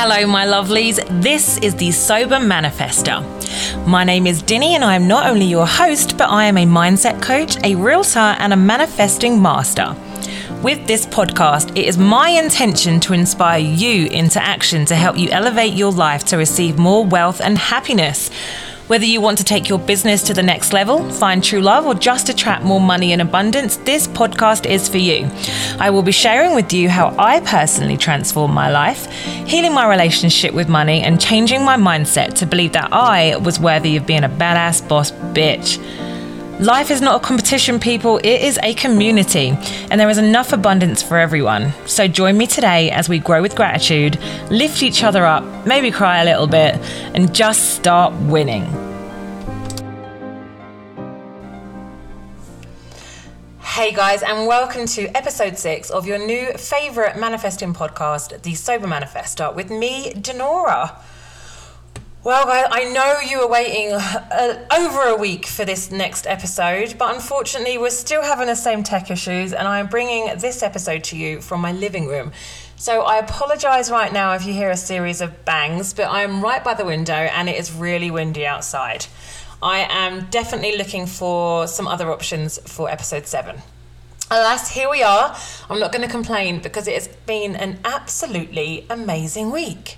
Hello, my lovelies. This is the Sober Manifester. My name is Dinny, and I am not only your host, but I am a mindset coach, a realtor, and a manifesting master. With this podcast, it is my intention to inspire you into action to help you elevate your life to receive more wealth and happiness. Whether you want to take your business to the next level, find true love, or just attract more money in abundance, this podcast is for you. I will be sharing with you how I personally transformed my life, healing my relationship with money, and changing my mindset to believe that I was worthy of being a badass boss bitch. Life is not a competition, people, it is a community, and there is enough abundance for everyone. So join me today as we grow with gratitude, lift each other up, maybe cry a little bit, and just start winning. Hey guys, and welcome to episode six of your new favorite manifesting podcast, The Sober Manifester, with me, Denora. Well, I know you were waiting uh, over a week for this next episode, but unfortunately, we're still having the same tech issues, and I'm bringing this episode to you from my living room. So I apologize right now if you hear a series of bangs, but I'm right by the window and it is really windy outside. I am definitely looking for some other options for episode seven. Alas, here we are. I'm not going to complain because it has been an absolutely amazing week.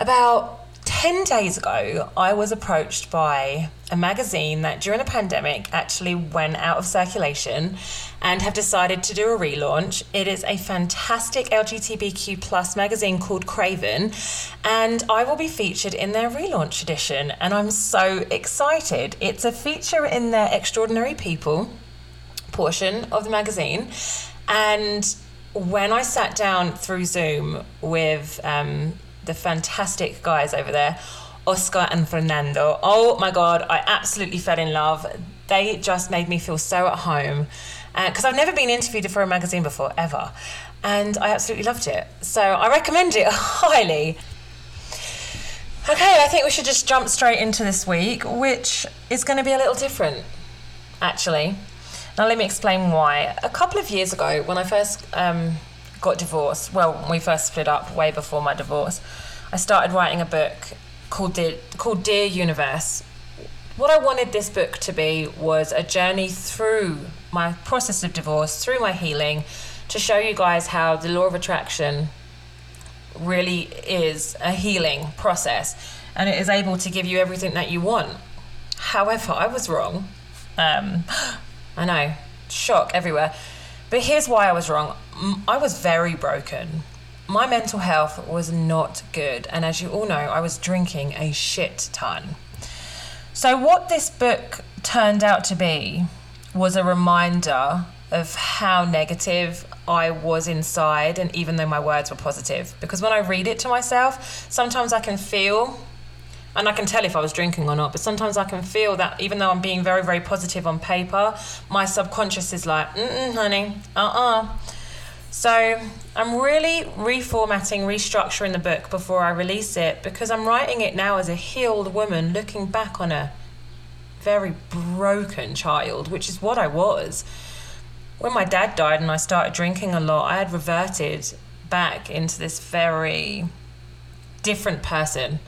About 10 days ago, I was approached by a magazine that during the pandemic actually went out of circulation and have decided to do a relaunch. It is a fantastic LGBTQ plus magazine called Craven, and I will be featured in their relaunch edition, and I'm so excited. It's a feature in their Extraordinary People portion of the magazine, and when I sat down through Zoom with um, the fantastic guys over there, Oscar and Fernando. Oh my God, I absolutely fell in love. They just made me feel so at home because uh, I've never been interviewed for a magazine before, ever. And I absolutely loved it. So I recommend it highly. Okay, I think we should just jump straight into this week, which is going to be a little different, actually. Now, let me explain why. A couple of years ago, when I first um, got divorced, well, we first split up, way before my divorce, I started writing a book called Dear, called Dear Universe. What I wanted this book to be was a journey through my process of divorce, through my healing, to show you guys how the law of attraction really is a healing process and it is able to give you everything that you want. However, I was wrong. Um, I know, shock everywhere. But here's why I was wrong. I was very broken. My mental health was not good. And as you all know, I was drinking a shit ton. So, what this book turned out to be was a reminder of how negative I was inside, and even though my words were positive. Because when I read it to myself, sometimes I can feel and I can tell if I was drinking or not, but sometimes I can feel that even though I'm being very, very positive on paper, my subconscious is like, mm honey, uh uh-uh. uh. So I'm really reformatting, restructuring the book before I release it because I'm writing it now as a healed woman looking back on a very broken child, which is what I was. When my dad died and I started drinking a lot, I had reverted back into this very different person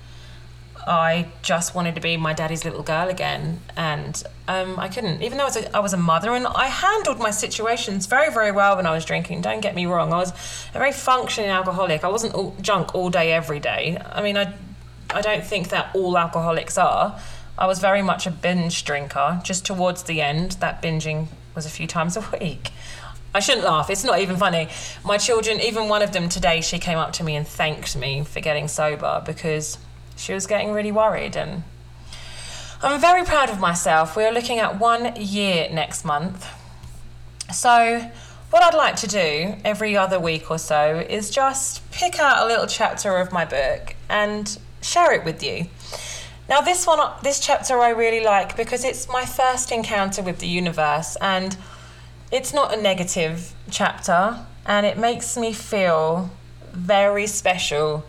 I just wanted to be my daddy's little girl again, and um, I couldn't. Even though I was, a, I was a mother, and I handled my situations very, very well when I was drinking. Don't get me wrong; I was a very functioning alcoholic. I wasn't all, drunk all day, every day. I mean, I, I don't think that all alcoholics are. I was very much a binge drinker. Just towards the end, that binging was a few times a week. I shouldn't laugh. It's not even funny. My children, even one of them today, she came up to me and thanked me for getting sober because she was getting really worried and I'm very proud of myself. We are looking at one year next month. So, what I'd like to do every other week or so is just pick out a little chapter of my book and share it with you. Now, this one, this chapter I really like because it's my first encounter with the universe and it's not a negative chapter and it makes me feel very special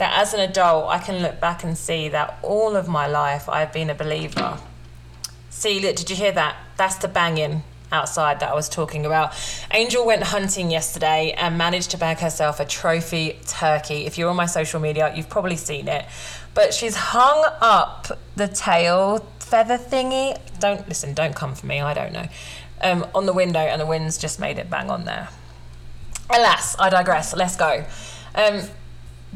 that as an adult, I can look back and see that all of my life I've been a believer. See, look, did you hear that? That's the banging. outside that I was talking about. Angel went hunting yesterday and managed to bag herself a trophy turkey. If you're on my social media, you've probably seen it. But she's hung up the tail feather thingy. Don't listen, don't come for me, I don't know. Um, on the window, and the wind's just made it bang on there. Alas, I digress. Let's go. Um,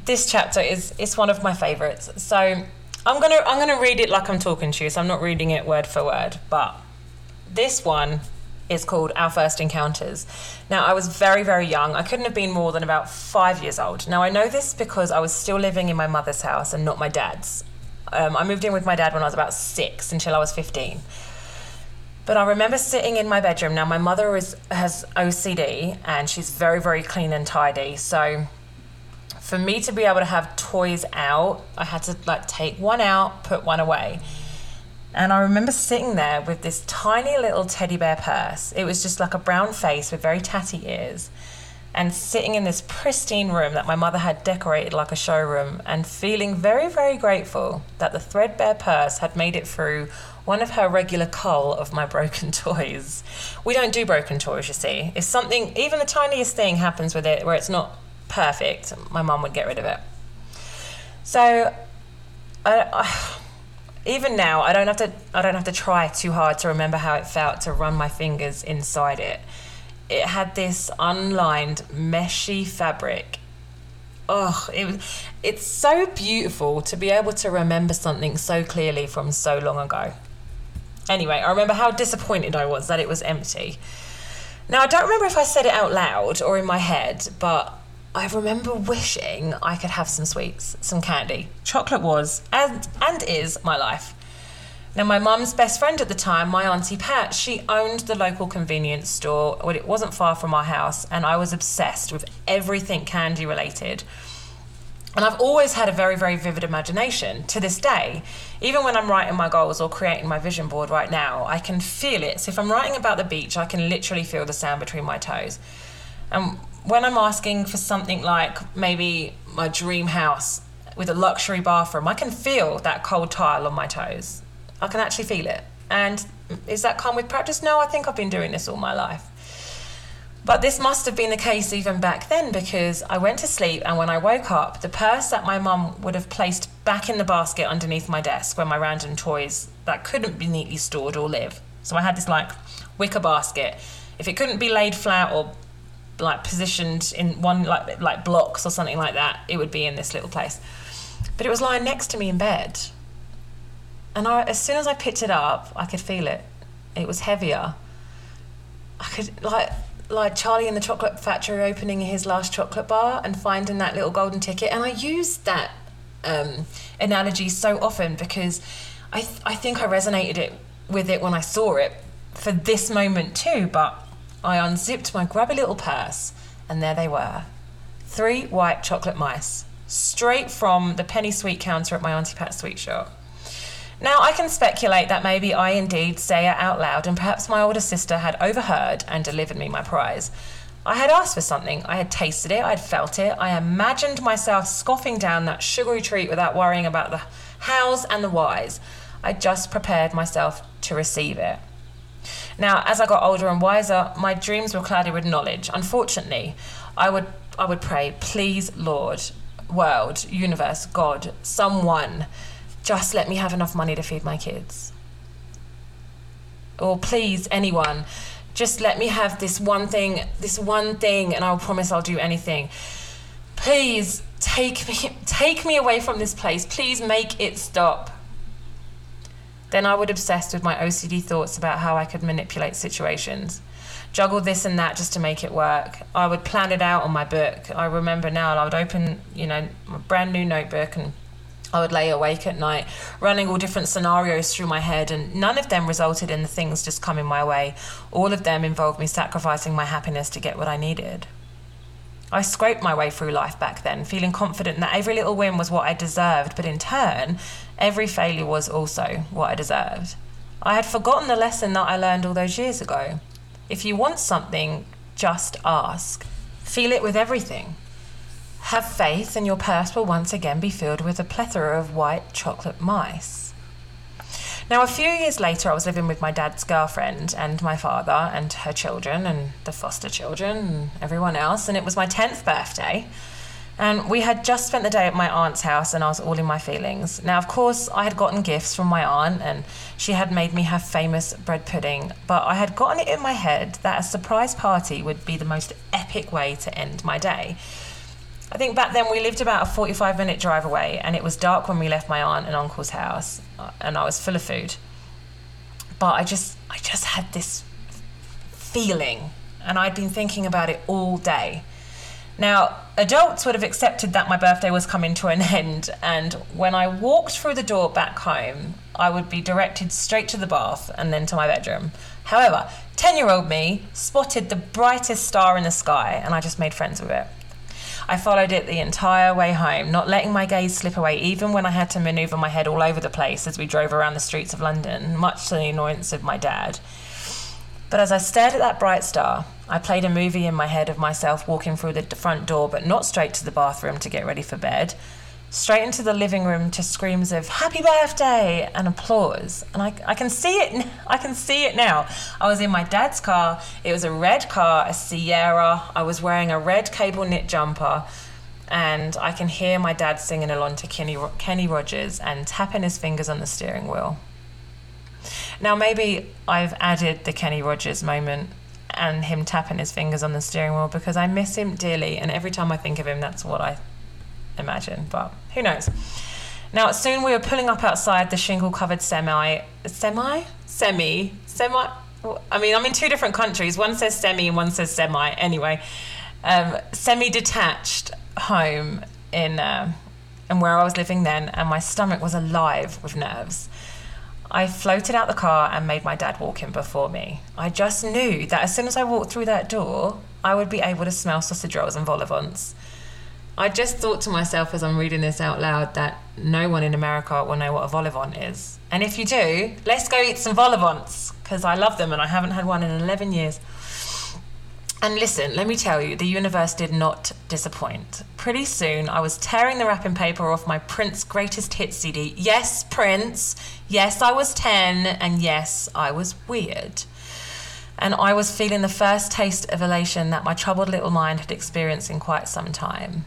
this chapter is it's one of my favourites. So I'm gonna I'm gonna read it like I'm talking to you. So I'm not reading it word for word, but this one is called Our First Encounters. Now, I was very, very young. I couldn't have been more than about five years old. Now, I know this because I was still living in my mother's house and not my dad's. Um, I moved in with my dad when I was about six until I was 15. But I remember sitting in my bedroom. Now, my mother is, has OCD and she's very, very clean and tidy. So, for me to be able to have toys out, I had to like take one out, put one away. And I remember sitting there with this tiny little teddy bear purse. It was just like a brown face with very tatty ears. And sitting in this pristine room that my mother had decorated like a showroom, and feeling very, very grateful that the threadbare purse had made it through one of her regular cull of my broken toys. We don't do broken toys, you see. If something, even the tiniest thing happens with it where it's not perfect, my mum would get rid of it. So, I, I even now I don't have to I don't have to try too hard to remember how it felt to run my fingers inside it. It had this unlined meshy fabric. Oh, it was it's so beautiful to be able to remember something so clearly from so long ago. Anyway, I remember how disappointed I was that it was empty. Now I don't remember if I said it out loud or in my head, but I remember wishing I could have some sweets, some candy. Chocolate was and and is my life. Now, my mum's best friend at the time, my auntie Pat, she owned the local convenience store. Well, it wasn't far from our house, and I was obsessed with everything candy related. And I've always had a very, very vivid imagination to this day. Even when I'm writing my goals or creating my vision board right now, I can feel it. So if I'm writing about the beach, I can literally feel the sand between my toes. And when I'm asking for something like maybe my dream house with a luxury bathroom, I can feel that cold tile on my toes. I can actually feel it. And is that come with practice? No, I think I've been doing this all my life. But this must have been the case even back then because I went to sleep and when I woke up, the purse that my mum would have placed back in the basket underneath my desk where my random toys that couldn't be neatly stored or live. So I had this like wicker basket. If it couldn't be laid flat or like positioned in one like like blocks or something like that, it would be in this little place. But it was lying next to me in bed. And I, as soon as I picked it up, I could feel it. It was heavier. I could like like Charlie in the Chocolate Factory opening his last chocolate bar and finding that little golden ticket. And I used that um, analogy so often because I th- I think I resonated it with it when I saw it for this moment too. But I unzipped my grubby little purse, and there they were three white chocolate mice, straight from the penny sweet counter at my Auntie Pat's sweet shop. Now, I can speculate that maybe I indeed say it out loud, and perhaps my older sister had overheard and delivered me my prize. I had asked for something, I had tasted it, I had felt it, I imagined myself scoffing down that sugary treat without worrying about the hows and the whys. I just prepared myself to receive it. Now, as I got older and wiser, my dreams were clouded with knowledge. Unfortunately, I would I would pray, please, Lord, world, universe, God, someone, just let me have enough money to feed my kids. Or please, anyone, just let me have this one thing, this one thing, and I'll promise I'll do anything. Please take me take me away from this place. Please make it stop. Then I would obsess with my OCD thoughts about how I could manipulate situations. Juggle this and that just to make it work. I would plan it out on my book. I remember now I would open, you know, a brand new notebook and I would lay awake at night, running all different scenarios through my head, and none of them resulted in the things just coming my way. All of them involved me sacrificing my happiness to get what I needed. I scraped my way through life back then, feeling confident that every little win was what I deserved, but in turn, every failure was also what I deserved. I had forgotten the lesson that I learned all those years ago. If you want something, just ask. Feel it with everything. Have faith, and your purse will once again be filled with a plethora of white chocolate mice. Now, a few years later, I was living with my dad's girlfriend and my father and her children and the foster children and everyone else, and it was my 10th birthday. And we had just spent the day at my aunt's house, and I was all in my feelings. Now, of course, I had gotten gifts from my aunt, and she had made me her famous bread pudding. But I had gotten it in my head that a surprise party would be the most epic way to end my day. I think back then we lived about a 45 minute drive away, and it was dark when we left my aunt and uncle's house, Uh, and I was full of food. But I just, I just had this feeling, and I'd been thinking about it all day now, adults would have accepted that my birthday was coming to an end, and when I walked through the door back home, I would be directed straight to the bath and then to my bedroom. However, 10 year old me spotted the brightest star in the sky, and I just made friends with it. I followed it the entire way home, not letting my gaze slip away, even when I had to maneuver my head all over the place as we drove around the streets of London, much to the annoyance of my dad. But as I stared at that bright star, I played a movie in my head of myself walking through the front door, but not straight to the bathroom to get ready for bed, straight into the living room to screams of "Happy birthday!" and applause. And I, I can see it. I can see it now. I was in my dad's car. It was a red car, a Sierra. I was wearing a red cable knit jumper, and I can hear my dad singing along to Kenny Kenny Rogers and tapping his fingers on the steering wheel. Now, maybe I've added the Kenny Rogers moment and him tapping his fingers on the steering wheel because I miss him dearly, and every time I think of him, that's what I imagine. But who knows? Now, soon we were pulling up outside the shingle covered semi, semi, semi, semi. I mean, I'm in two different countries. One says semi and one says semi. Anyway, um, semi detached home in, uh, in where I was living then, and my stomach was alive with nerves. I floated out the car and made my dad walk in before me. I just knew that as soon as I walked through that door, I would be able to smell sausage rolls and vol au I just thought to myself as I'm reading this out loud that no one in America will know what a vol au is. And if you do, let's go eat some vol au because I love them and I haven't had one in 11 years. And listen, let me tell you, the universe did not disappoint. Pretty soon, I was tearing the wrapping paper off my Prince Greatest Hits CD. Yes, Prince. Yes, I was 10. And yes, I was weird. And I was feeling the first taste of elation that my troubled little mind had experienced in quite some time.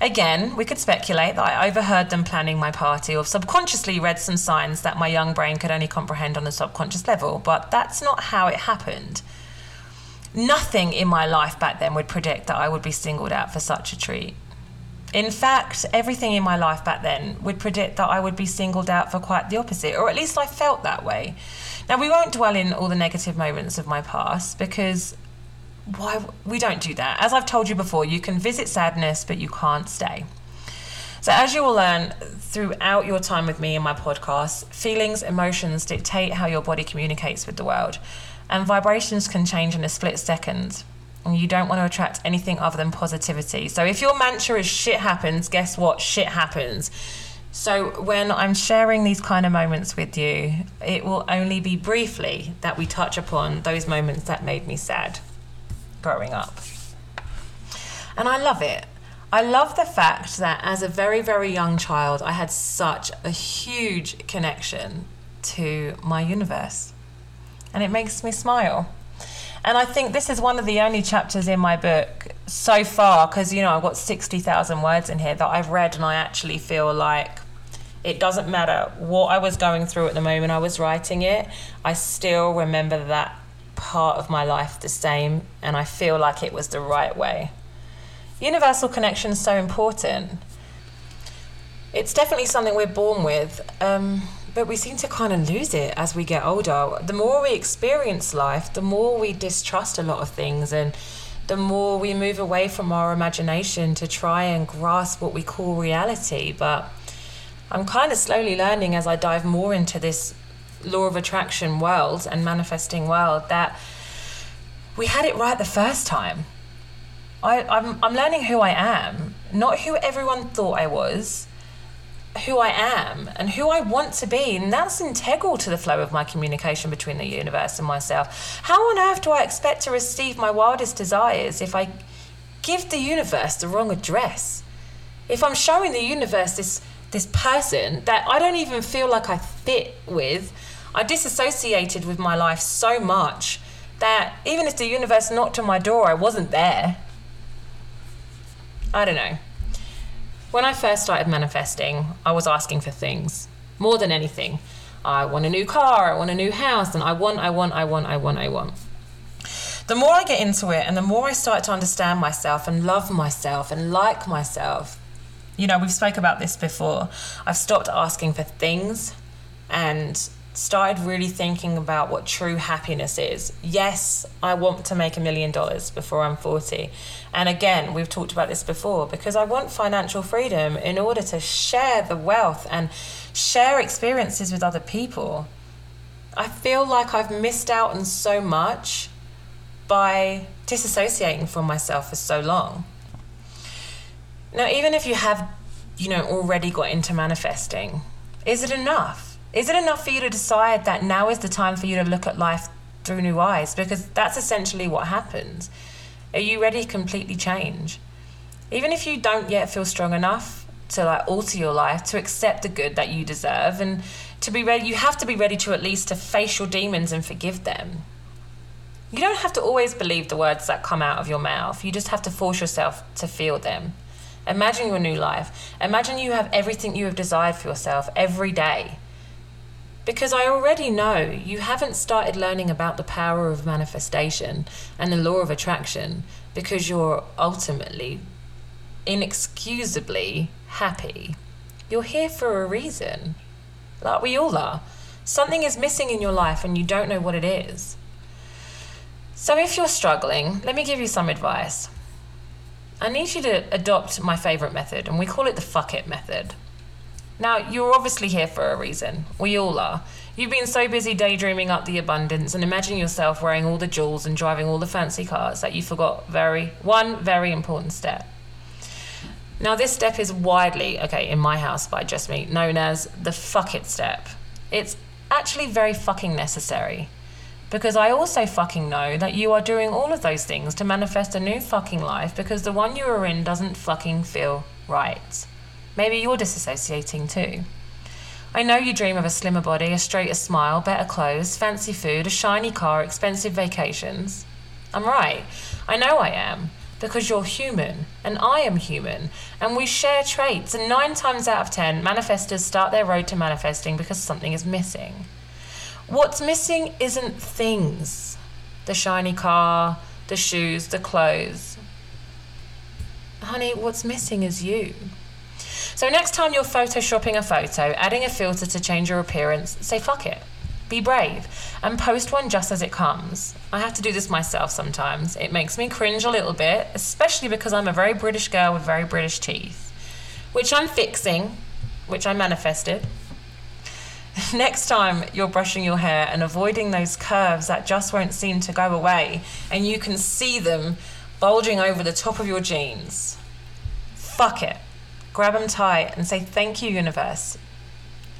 Again, we could speculate that I overheard them planning my party or subconsciously read some signs that my young brain could only comprehend on a subconscious level, but that's not how it happened. Nothing in my life back then would predict that I would be singled out for such a treat. In fact, everything in my life back then would predict that I would be singled out for quite the opposite, or at least I felt that way. Now, we won't dwell in all the negative moments of my past because why we don't do that. As I've told you before, you can visit sadness, but you can't stay. So, as you will learn throughout your time with me in my podcast, feelings, emotions dictate how your body communicates with the world and vibrations can change in a split second. And you don't want to attract anything other than positivity. So if your mantra is shit happens, guess what? Shit happens. So when I'm sharing these kind of moments with you, it will only be briefly that we touch upon those moments that made me sad growing up. And I love it. I love the fact that as a very, very young child, I had such a huge connection to my universe and it makes me smile. And I think this is one of the only chapters in my book so far, because, you know, I've got 60,000 words in here that I've read, and I actually feel like it doesn't matter what I was going through at the moment I was writing it, I still remember that part of my life the same, and I feel like it was the right way. Universal connection is so important. It's definitely something we're born with. Um, but we seem to kind of lose it as we get older. The more we experience life, the more we distrust a lot of things and the more we move away from our imagination to try and grasp what we call reality. But I'm kind of slowly learning as I dive more into this law of attraction world and manifesting world that we had it right the first time. I, I'm, I'm learning who I am, not who everyone thought I was who I am and who I want to be. And that's integral to the flow of my communication between the universe and myself. How on earth do I expect to receive my wildest desires if I give the universe the wrong address? If I'm showing the universe this this person that I don't even feel like I fit with. I disassociated with my life so much that even if the universe knocked on my door, I wasn't there. I don't know. When I first started manifesting, I was asking for things more than anything. I want a new car, I want a new house, and I want, I want, I want, I want, I want. The more I get into it and the more I start to understand myself and love myself and like myself, you know, we've spoke about this before. I've stopped asking for things and started really thinking about what true happiness is. Yes, I want to make a million dollars before I'm 40. And again, we've talked about this before because I want financial freedom in order to share the wealth and share experiences with other people. I feel like I've missed out on so much by disassociating from myself for so long. Now, even if you have, you know, already got into manifesting, is it enough? Is it enough for you to decide that now is the time for you to look at life through new eyes? Because that's essentially what happens. Are you ready to completely change? Even if you don't yet feel strong enough to like alter your life, to accept the good that you deserve and to be ready, you have to be ready to at least to face your demons and forgive them. You don't have to always believe the words that come out of your mouth. You just have to force yourself to feel them. Imagine your new life. Imagine you have everything you have desired for yourself every day. Because I already know you haven't started learning about the power of manifestation and the law of attraction because you're ultimately, inexcusably happy. You're here for a reason. Like we all are. Something is missing in your life and you don't know what it is. So if you're struggling, let me give you some advice. I need you to adopt my favorite method, and we call it the fuck it method. Now, you're obviously here for a reason. We all are. You've been so busy daydreaming up the abundance and imagining yourself wearing all the jewels and driving all the fancy cars that you forgot very one very important step. Now, this step is widely, okay, in my house by just me, known as the fuck it step. It's actually very fucking necessary. Because I also fucking know that you are doing all of those things to manifest a new fucking life because the one you are in doesn't fucking feel right. Maybe you're disassociating too. I know you dream of a slimmer body, a straighter smile, better clothes, fancy food, a shiny car, expensive vacations. I'm right. I know I am. Because you're human, and I am human, and we share traits, and nine times out of ten, manifestors start their road to manifesting because something is missing. What's missing isn't things the shiny car, the shoes, the clothes. Honey, what's missing is you. So, next time you're photoshopping a photo, adding a filter to change your appearance, say fuck it. Be brave and post one just as it comes. I have to do this myself sometimes. It makes me cringe a little bit, especially because I'm a very British girl with very British teeth, which I'm fixing, which I manifested. next time you're brushing your hair and avoiding those curves that just won't seem to go away and you can see them bulging over the top of your jeans, fuck it. Grab them tight and say, Thank you, universe.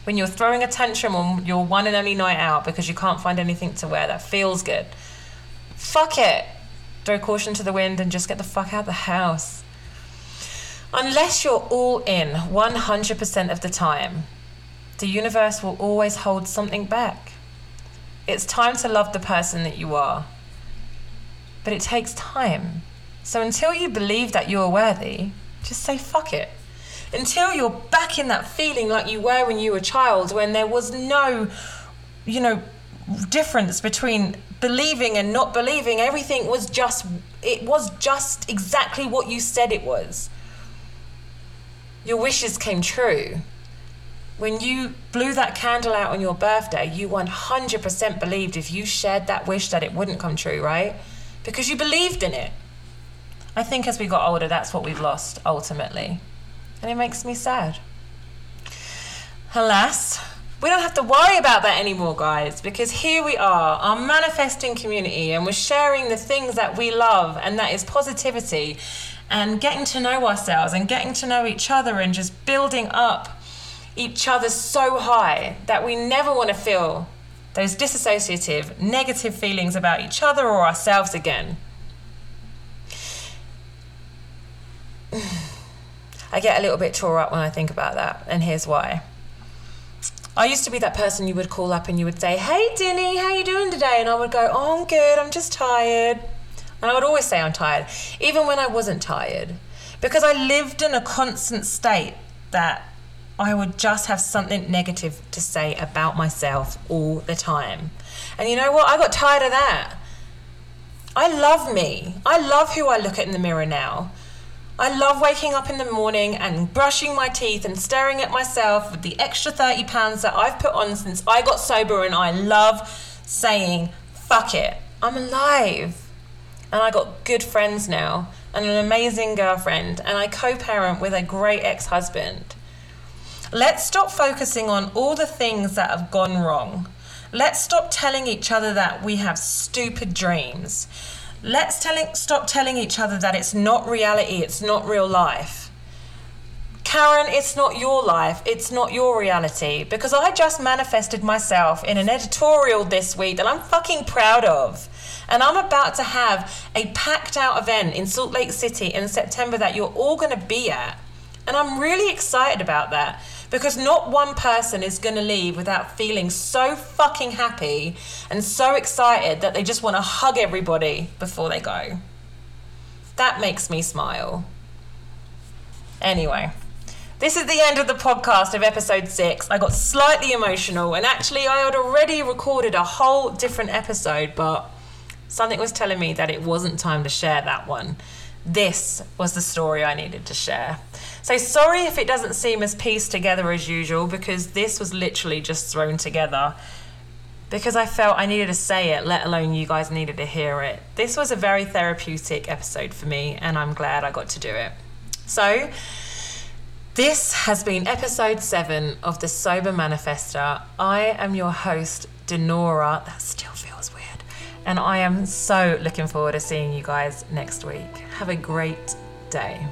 When you're throwing a tantrum on your one and only night out because you can't find anything to wear that feels good, fuck it. Throw caution to the wind and just get the fuck out of the house. Unless you're all in 100% of the time, the universe will always hold something back. It's time to love the person that you are. But it takes time. So until you believe that you're worthy, just say fuck it. Until you're back in that feeling like you were when you were a child, when there was no, you know, difference between believing and not believing. Everything was just, it was just exactly what you said it was. Your wishes came true when you blew that candle out on your birthday, you 100% believed if you shared that wish that it wouldn't come true, right? Because you believed in it. I think as we got older, that's what we've lost ultimately. And it makes me sad. Alas, we don't have to worry about that anymore, guys, because here we are, our manifesting community, and we're sharing the things that we love, and that is positivity and getting to know ourselves and getting to know each other and just building up each other so high that we never want to feel those disassociative, negative feelings about each other or ourselves again. I get a little bit tore up when I think about that, and here's why. I used to be that person you would call up and you would say, "Hey, Dinny, how you doing today?" And I would go, "Oh, I'm good. I'm just tired." And I would always say I'm tired, even when I wasn't tired, because I lived in a constant state that I would just have something negative to say about myself all the time. And you know what? I got tired of that. I love me. I love who I look at in the mirror now. I love waking up in the morning and brushing my teeth and staring at myself with the extra 30 pounds that I've put on since I got sober, and I love saying, fuck it, I'm alive. And I got good friends now, and an amazing girlfriend, and I co parent with a great ex husband. Let's stop focusing on all the things that have gone wrong. Let's stop telling each other that we have stupid dreams. Let's telling, stop telling each other that it's not reality, it's not real life. Karen, it's not your life, it's not your reality. Because I just manifested myself in an editorial this week that I'm fucking proud of. And I'm about to have a packed out event in Salt Lake City in September that you're all going to be at. And I'm really excited about that because not one person is going to leave without feeling so fucking happy and so excited that they just want to hug everybody before they go. That makes me smile. Anyway, this is the end of the podcast of episode six. I got slightly emotional, and actually, I had already recorded a whole different episode, but something was telling me that it wasn't time to share that one. This was the story I needed to share. So sorry if it doesn't seem as pieced together as usual because this was literally just thrown together because I felt I needed to say it, let alone you guys needed to hear it. This was a very therapeutic episode for me, and I'm glad I got to do it. So, this has been episode seven of the Sober Manifester. I am your host, Denora. That still feels weird. And I am so looking forward to seeing you guys next week. Have a great day.